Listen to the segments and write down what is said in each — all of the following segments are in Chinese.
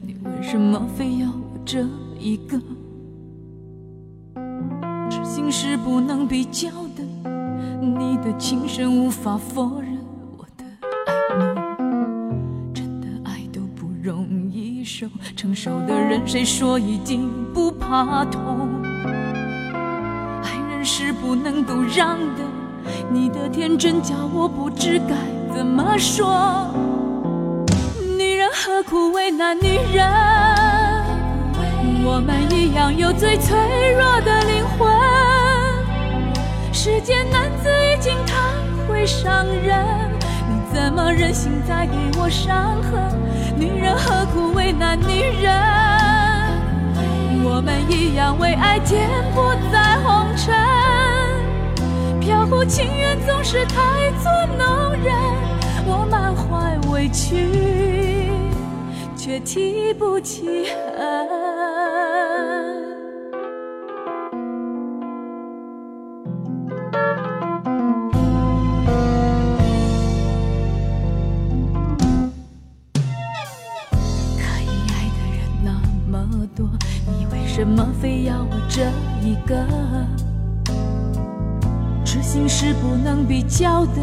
你为什么非要我这一个？痴心是不能比较的，你的情深无法否认。我的爱浓，真的爱都不容易受。成熟的人谁说已经不怕痛？爱人是不能够让的，你的天真假，我不知该怎么说。何苦为难女人？我们一样有最脆弱的灵魂。世间男子已经太。会伤人，你怎么忍心再给我伤痕？女人？何苦为难女人？我们一样为爱颠簸在红尘，飘忽情缘总是太作弄人。我满怀委屈，却提不起恨。可以爱的人那么多，你为什么非要我这一个？痴心是不能比较的，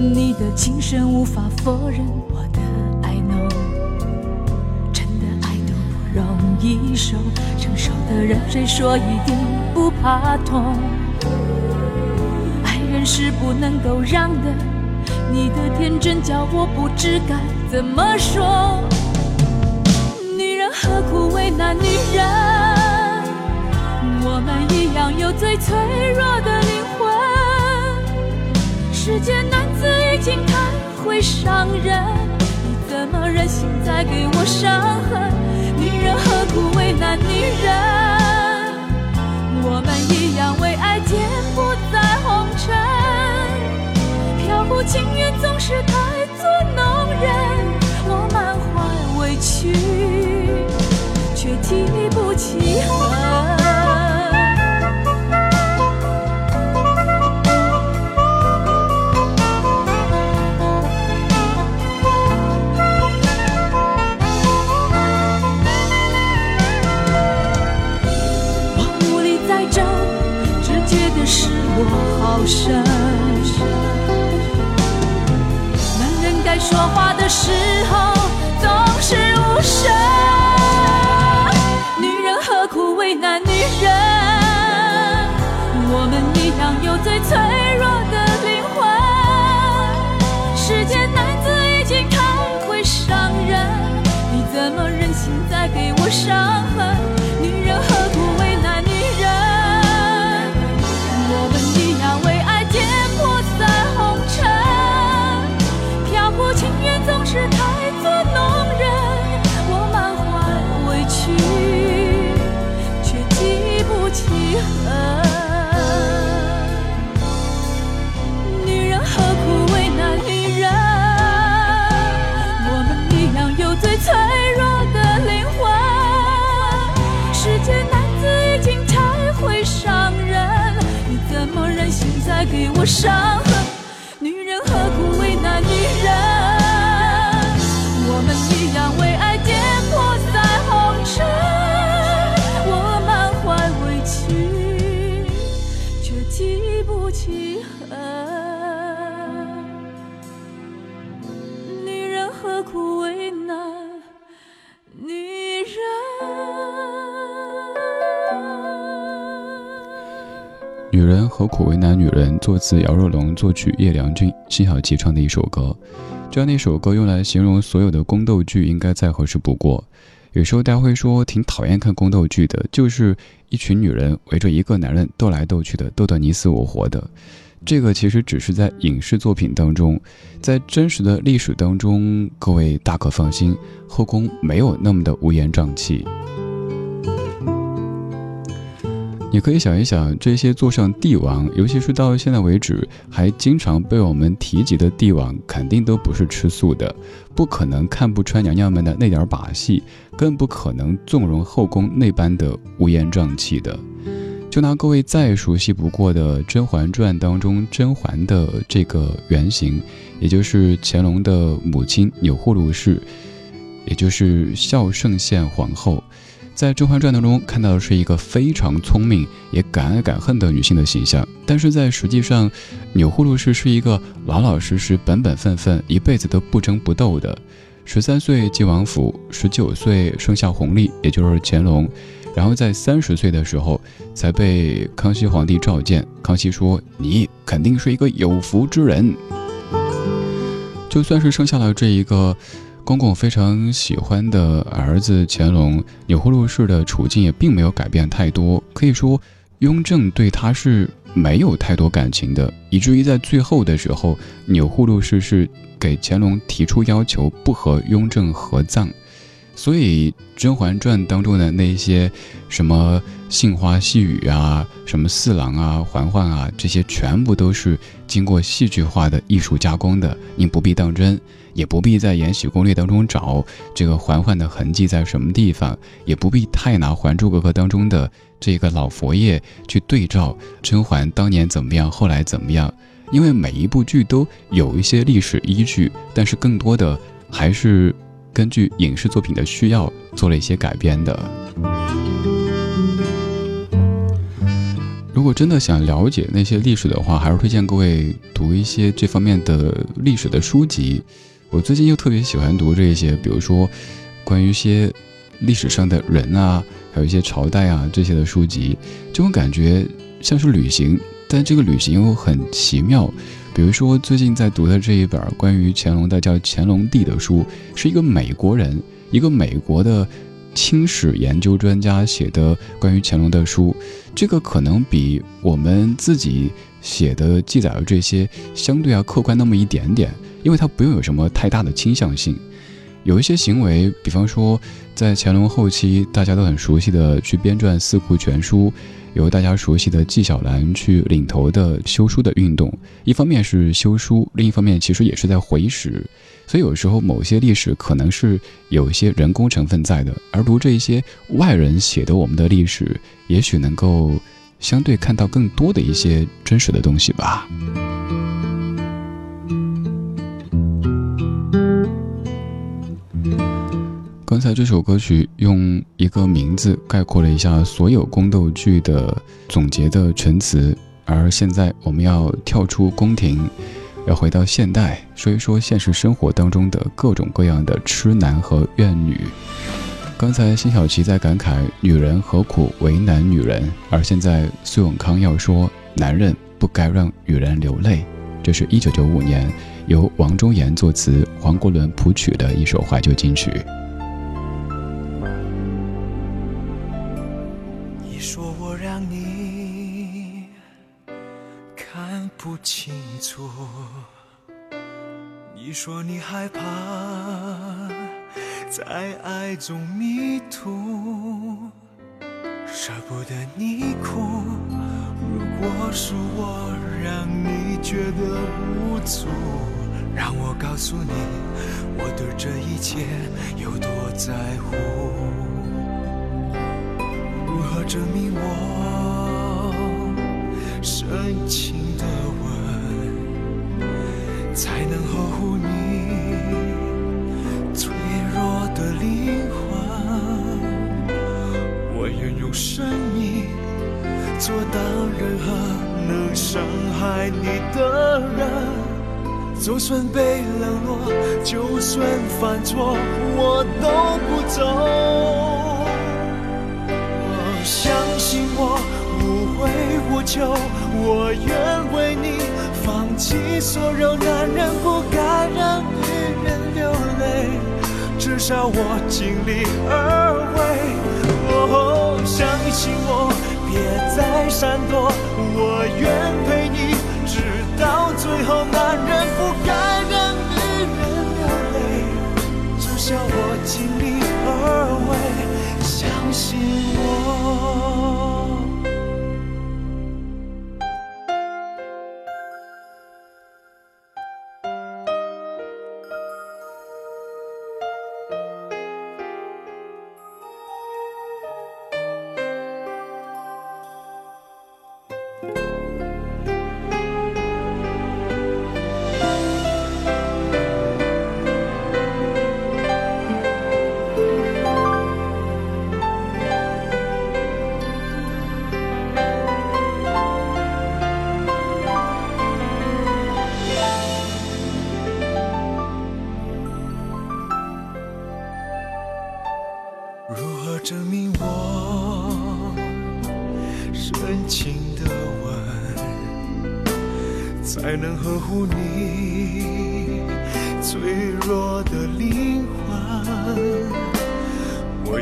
你的情深无法否认，易受，成熟的人谁说一定不怕痛？爱人是不能够让的，你的天真叫我不知该怎么说。女人何苦为难女人？我们一样有最脆弱的灵魂。世间男子已经太会伤人，你怎么忍心再给我伤痕？人何苦为难女人？我们一样为爱颠簸在红尘，飘忽情缘总是太作弄人，我满怀委屈。却提不起给我伤痕？伤。人何苦为难女人？作词姚若龙，作曲叶良君，辛晓琪唱的一首歌。这样的一首歌用来形容所有的宫斗剧，应该再合适不过。有时候大家会说挺讨厌看宫斗剧的，就是一群女人围着一个男人斗来斗去的，斗得你死我活的。这个其实只是在影视作品当中，在真实的历史当中，各位大可放心，后宫没有那么的乌烟瘴气。你可以想一想，这些坐上帝王，尤其是到现在为止还经常被我们提及的帝王，肯定都不是吃素的，不可能看不穿娘娘们的那点把戏，更不可能纵容后宫那般的乌烟瘴气的。就拿各位再熟悉不过的《甄嬛传》当中甄嬛的这个原型，也就是乾隆的母亲钮祜禄氏，也就是孝圣宪皇后。在《甄嬛传》当中看到的是一个非常聪明也敢爱敢恨的女性的形象，但是在实际上，钮祜禄氏是一个老老实实、本本分分、一辈子都不争不斗的。十三岁进王府，十九岁生下弘历，也就是乾隆，然后在三十岁的时候才被康熙皇帝召见。康熙说：“你肯定是一个有福之人。”就算是生下了这一个。公公非常喜欢的儿子乾隆，钮祜禄氏的处境也并没有改变太多。可以说，雍正对他是没有太多感情的，以至于在最后的时候，钮祜禄氏是给乾隆提出要求，不和雍正合葬。所以，《甄嬛传》当中的那些什么杏花细雨啊，什么四郎啊、嬛嬛啊，这些全部都是经过戏剧化的艺术加工的，您不必当真。也不必在《延禧攻略》当中找这个嬛嬛的痕迹在什么地方，也不必太拿《还珠格格》当中的这个老佛爷去对照甄嬛当年怎么样，后来怎么样，因为每一部剧都有一些历史依据，但是更多的还是根据影视作品的需要做了一些改编的。如果真的想了解那些历史的话，还是推荐各位读一些这方面的历史的书籍。我最近又特别喜欢读这些，比如说关于一些历史上的人啊，还有一些朝代啊这些的书籍，这种感觉像是旅行，但这个旅行又很奇妙。比如说最近在读的这一本关于乾隆的叫《乾隆帝》的书，是一个美国人，一个美国的清史研究专家写的关于乾隆的书，这个可能比我们自己写的记载的这些相对要客观那么一点点。因为它不用有什么太大的倾向性，有一些行为，比方说在乾隆后期，大家都很熟悉的去编撰《四库全书》，由大家熟悉的纪晓岚去领头的修书的运动，一方面是修书，另一方面其实也是在回史，所以有时候某些历史可能是有一些人工成分在的，而读这一些外人写的我们的历史，也许能够相对看到更多的一些真实的东西吧。刚才这首歌曲用一个名字概括了一下所有宫斗剧的总结的陈词，而现在我们要跳出宫廷，要回到现代，说一说现实生活当中的各种各样的痴男和怨女。刚才辛晓琪在感慨女人何苦为难女人，而现在苏永康要说男人不该让女人流泪。这是一九九五年由王中岩作词、黄国伦谱曲的一首怀旧金曲。不清楚，你说你害怕在爱中迷途，舍不得你哭。如果是我让你觉得无助，让我告诉你，我对这一切有多在乎。如何证明我深情？才能呵护你脆弱的灵魂。我愿用生命做到任何能伤害你的人。就算被冷落，就算犯错，我都不走。所有男人不该让女人流泪，至少我尽力而为。哦，相信我，别再闪躲，我愿陪你直到最后。男人不该让女人流泪，至少我尽力而为。相信我。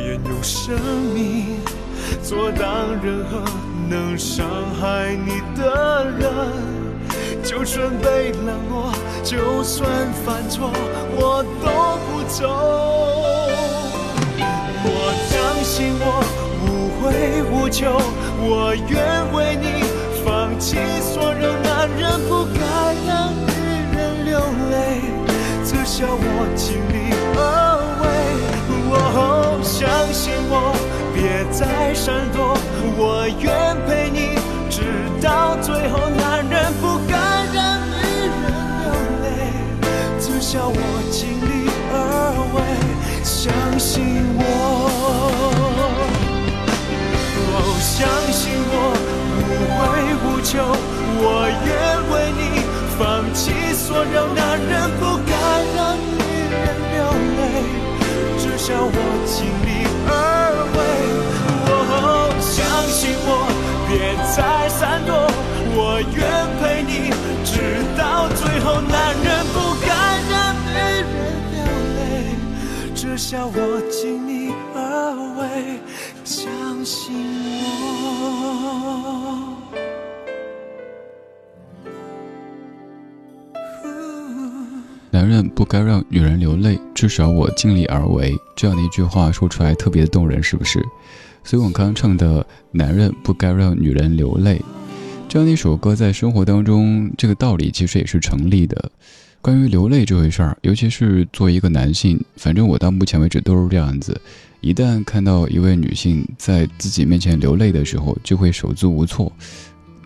愿用生命阻挡任何能伤害你的人。就算被冷落，就算犯错，我都不走。我相信我无悔无求，我愿为你放弃所有男人不。该让女人流泪，至少我尽力而为，相信我，别再闪躲，我愿陪你直到最后。男人不该让女人流泪，至少我尽力而为，相信泪，至少我尽力而为，相信我。男人不该让女人流泪，至少我尽力而为。这样的一句话说出来特别的动人，是不是？所以我刚刚唱的“男人不该让女人流泪”这样的一首歌，在生活当中，这个道理其实也是成立的。关于流泪这回事儿，尤其是作为一个男性，反正我到目前为止都是这样子。一旦看到一位女性在自己面前流泪的时候，就会手足无措。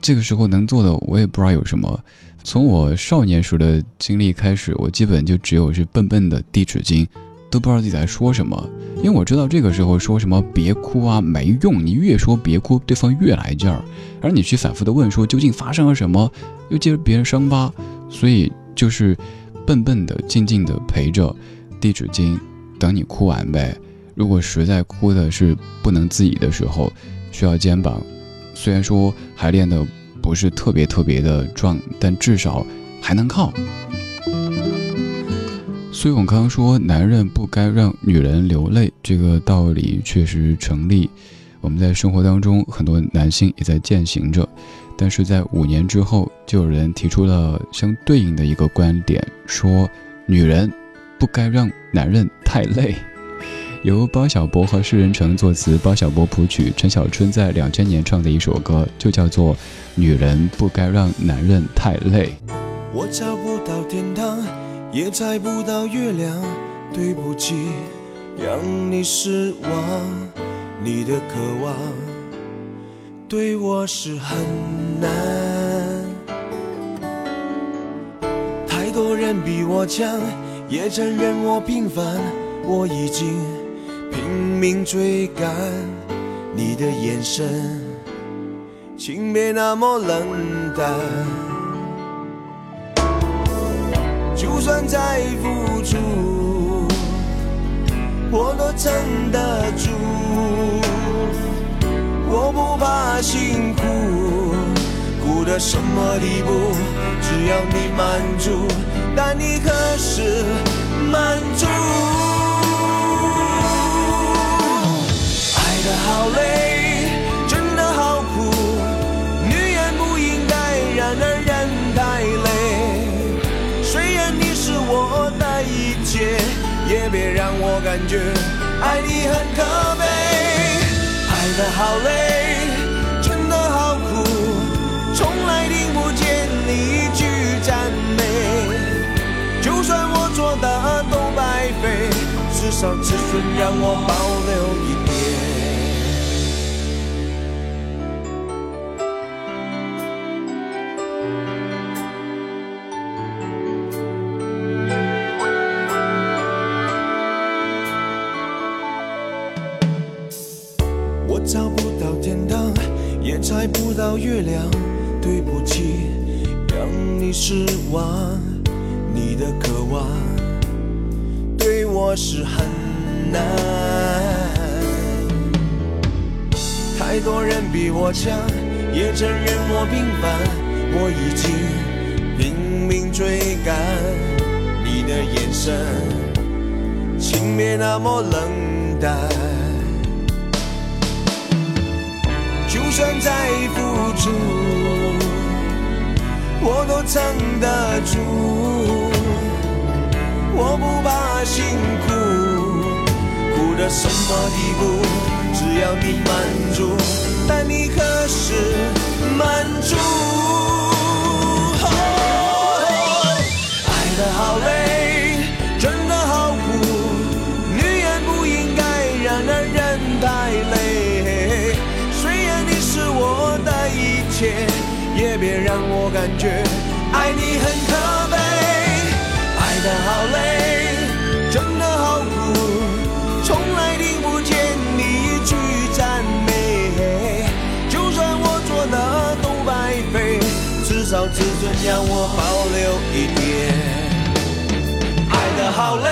这个时候能做的，我也不知道有什么。从我少年时的经历开始，我基本就只有是笨笨的递纸巾，都不知道自己在说什么。因为我知道这个时候说什么别哭啊没用，你越说别哭，对方越来劲儿，而你去反复的问说究竟发生了什么，又揭别人伤疤，所以就是笨笨的静静的陪着，递纸巾，等你哭完呗。如果实在哭的是不能自已的时候，需要肩膀，虽然说还练得。不是特别特别的壮，但至少还能靠。所以我刚刚说，男人不该让女人流泪，这个道理确实成立。我们在生活当中，很多男性也在践行着。但是在五年之后，就有人提出了相对应的一个观点，说女人不该让男人太累。由包小柏和施仁成作词，包小柏谱曲，陈小春在两千年唱的一首歌，就叫做《女人不该让男人太累》。我找不到天堂，也猜不到月亮，对不起，让你失望。你的渴望对我是很难，太多人比我强，也承认我平凡，我已经。拼命追赶你的眼神，请别那么冷淡。就算再付出，我都撑得住。我不怕辛苦，苦的什么地步？只要你满足，但你何时满足？爱的好累，真的好苦，女人不应该让男人太累。虽然你是我的一切，也别让我感觉爱你很可悲。真的好累，真的好苦，从来听不见你一句赞美，就算我做的都白费，至少尺寸让我保留一点。我找不到天堂，也猜不到月亮。对不起，让你失望，你的渴望对。我是很难，太多人比我强，也承认我平凡。我已经拼命追赶你的眼神，请别那么冷淡。算再付出，我都撑得住。我不怕辛苦，苦到什么地步？只要你满足，但你何时满足？自尊让我保留一点。爱的好累，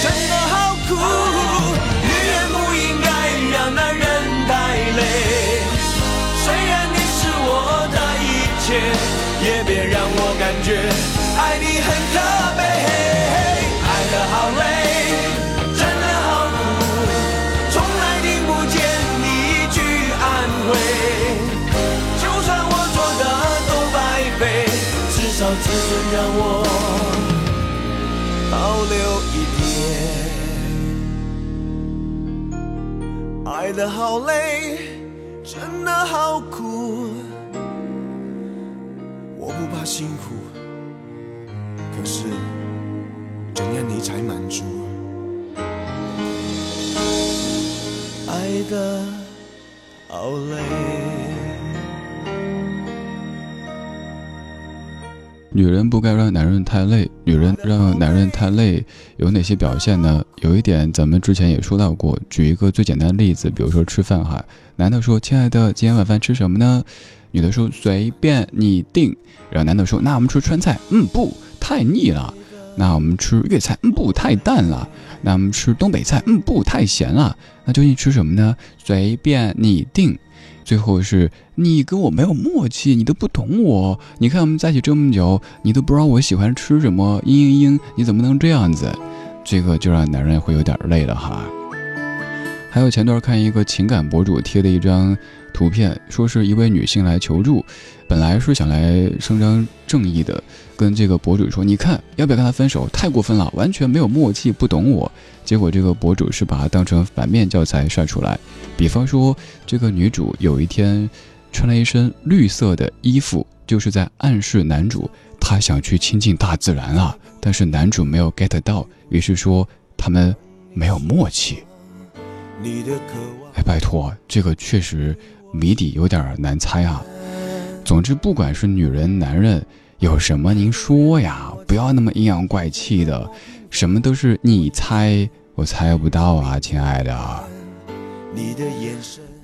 真的好苦，女人不应该让男人太累。虽然你是我的一切，也别让我感觉。爱你让我保留一点。爱的好累，真的好苦，我不怕辛苦。可是，怎样你才满足？爱的好累。女人不该让男人太累，女人让男人太累，有哪些表现呢？有一点咱们之前也说到过，举一个最简单的例子，比如说吃饭哈，男的说：“亲爱的，今天晚饭吃什么呢？”女的说：“随便你定。”然后男的说：“那我们吃川菜。”嗯，不。太腻了，那我们吃粤菜，嗯，不太淡了。那我们吃东北菜，嗯，不太咸了。那究竟吃什么呢？随便你定。最后是你跟我没有默契，你都不懂我。你看我们在一起这么久，你都不知道我喜欢吃什么。嘤嘤嘤，你怎么能这样子？这个就让男人会有点累了哈。还有前段看一个情感博主贴的一张。图片说是一位女性来求助，本来是想来伸张正义的，跟这个博主说：“你看要不要跟他分手？太过分了，完全没有默契，不懂我。”结果这个博主是把它当成反面教材晒出来。比方说，这个女主有一天穿了一身绿色的衣服，就是在暗示男主她想去亲近大自然啊，但是男主没有 get 到，于是说他们没有默契。哎，拜托，这个确实。谜底有点难猜啊。总之，不管是女人、男人，有什么您说呀，不要那么阴阳怪气的，什么都是你猜，我猜不到啊，亲爱的。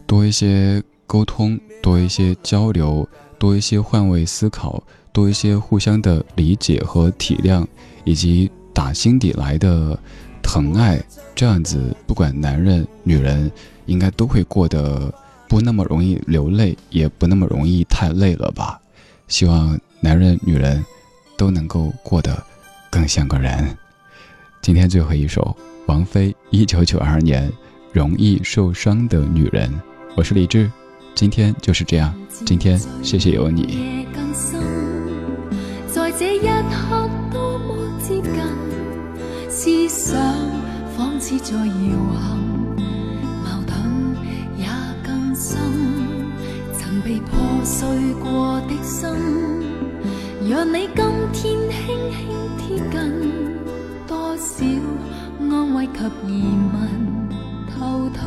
多一些沟通，多一些交流，多一些换位思考，多一些互相的理解和体谅，以及打心底来的疼爱，这样子，不管男人、女人，应该都会过得。不那么容易流泪，也不那么容易太累了吧？希望男人女人都能够过得更像个人。今天最后一首，王菲一九九二年《容易受伤的女人》，我是李志，今天就是这样，今天谢谢有你。在这一刻多么，思想仿似在摇撼。矛盾也更深曾被破碎过的心，让你今天轻轻贴近，多少安慰及疑问，偷偷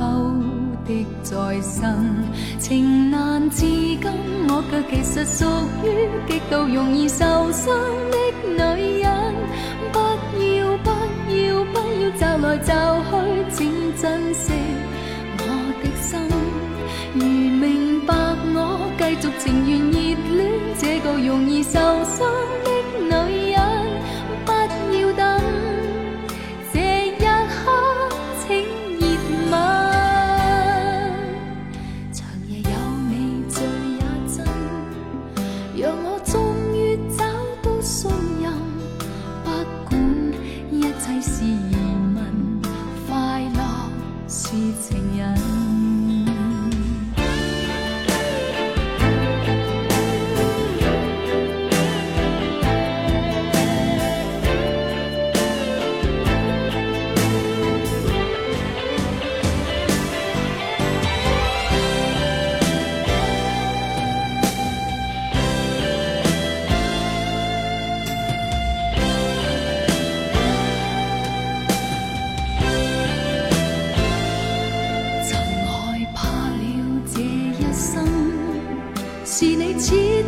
的在生。情难自禁，我却其实属于极度容易受伤的女人。走来骤去，请珍惜我的心。如明白我，继续情愿热恋这个容易受伤的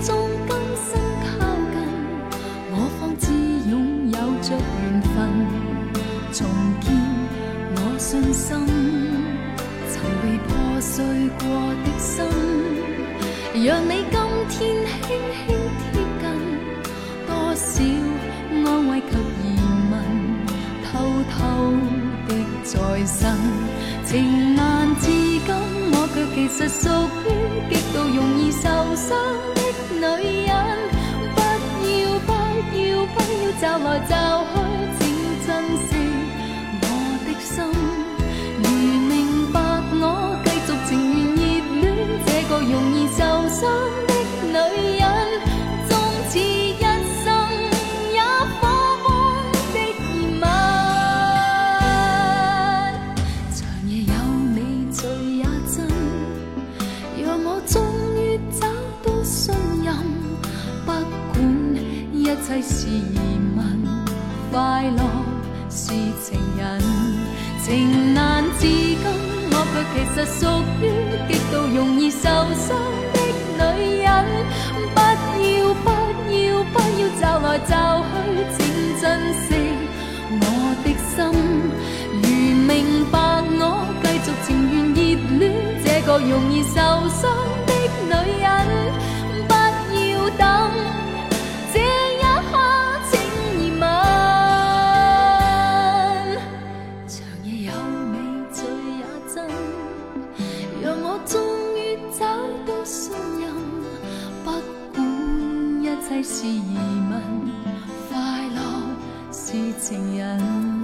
终今生靠近，我方知拥有着缘分，重建我信心，曾被破碎过的心。让你今天轻轻贴近，多少安慰及疑问，偷偷的再生，情难自禁，我却其实属于极度容易受伤。不要骤快乐是情人。情难自禁，我却其实属于极度容易受伤的。女人，不要不要不要骤来骤去，请珍惜我的心。如明白我，继续情愿热恋这个容易受伤的女人，不要等是疑问，快乐是情人。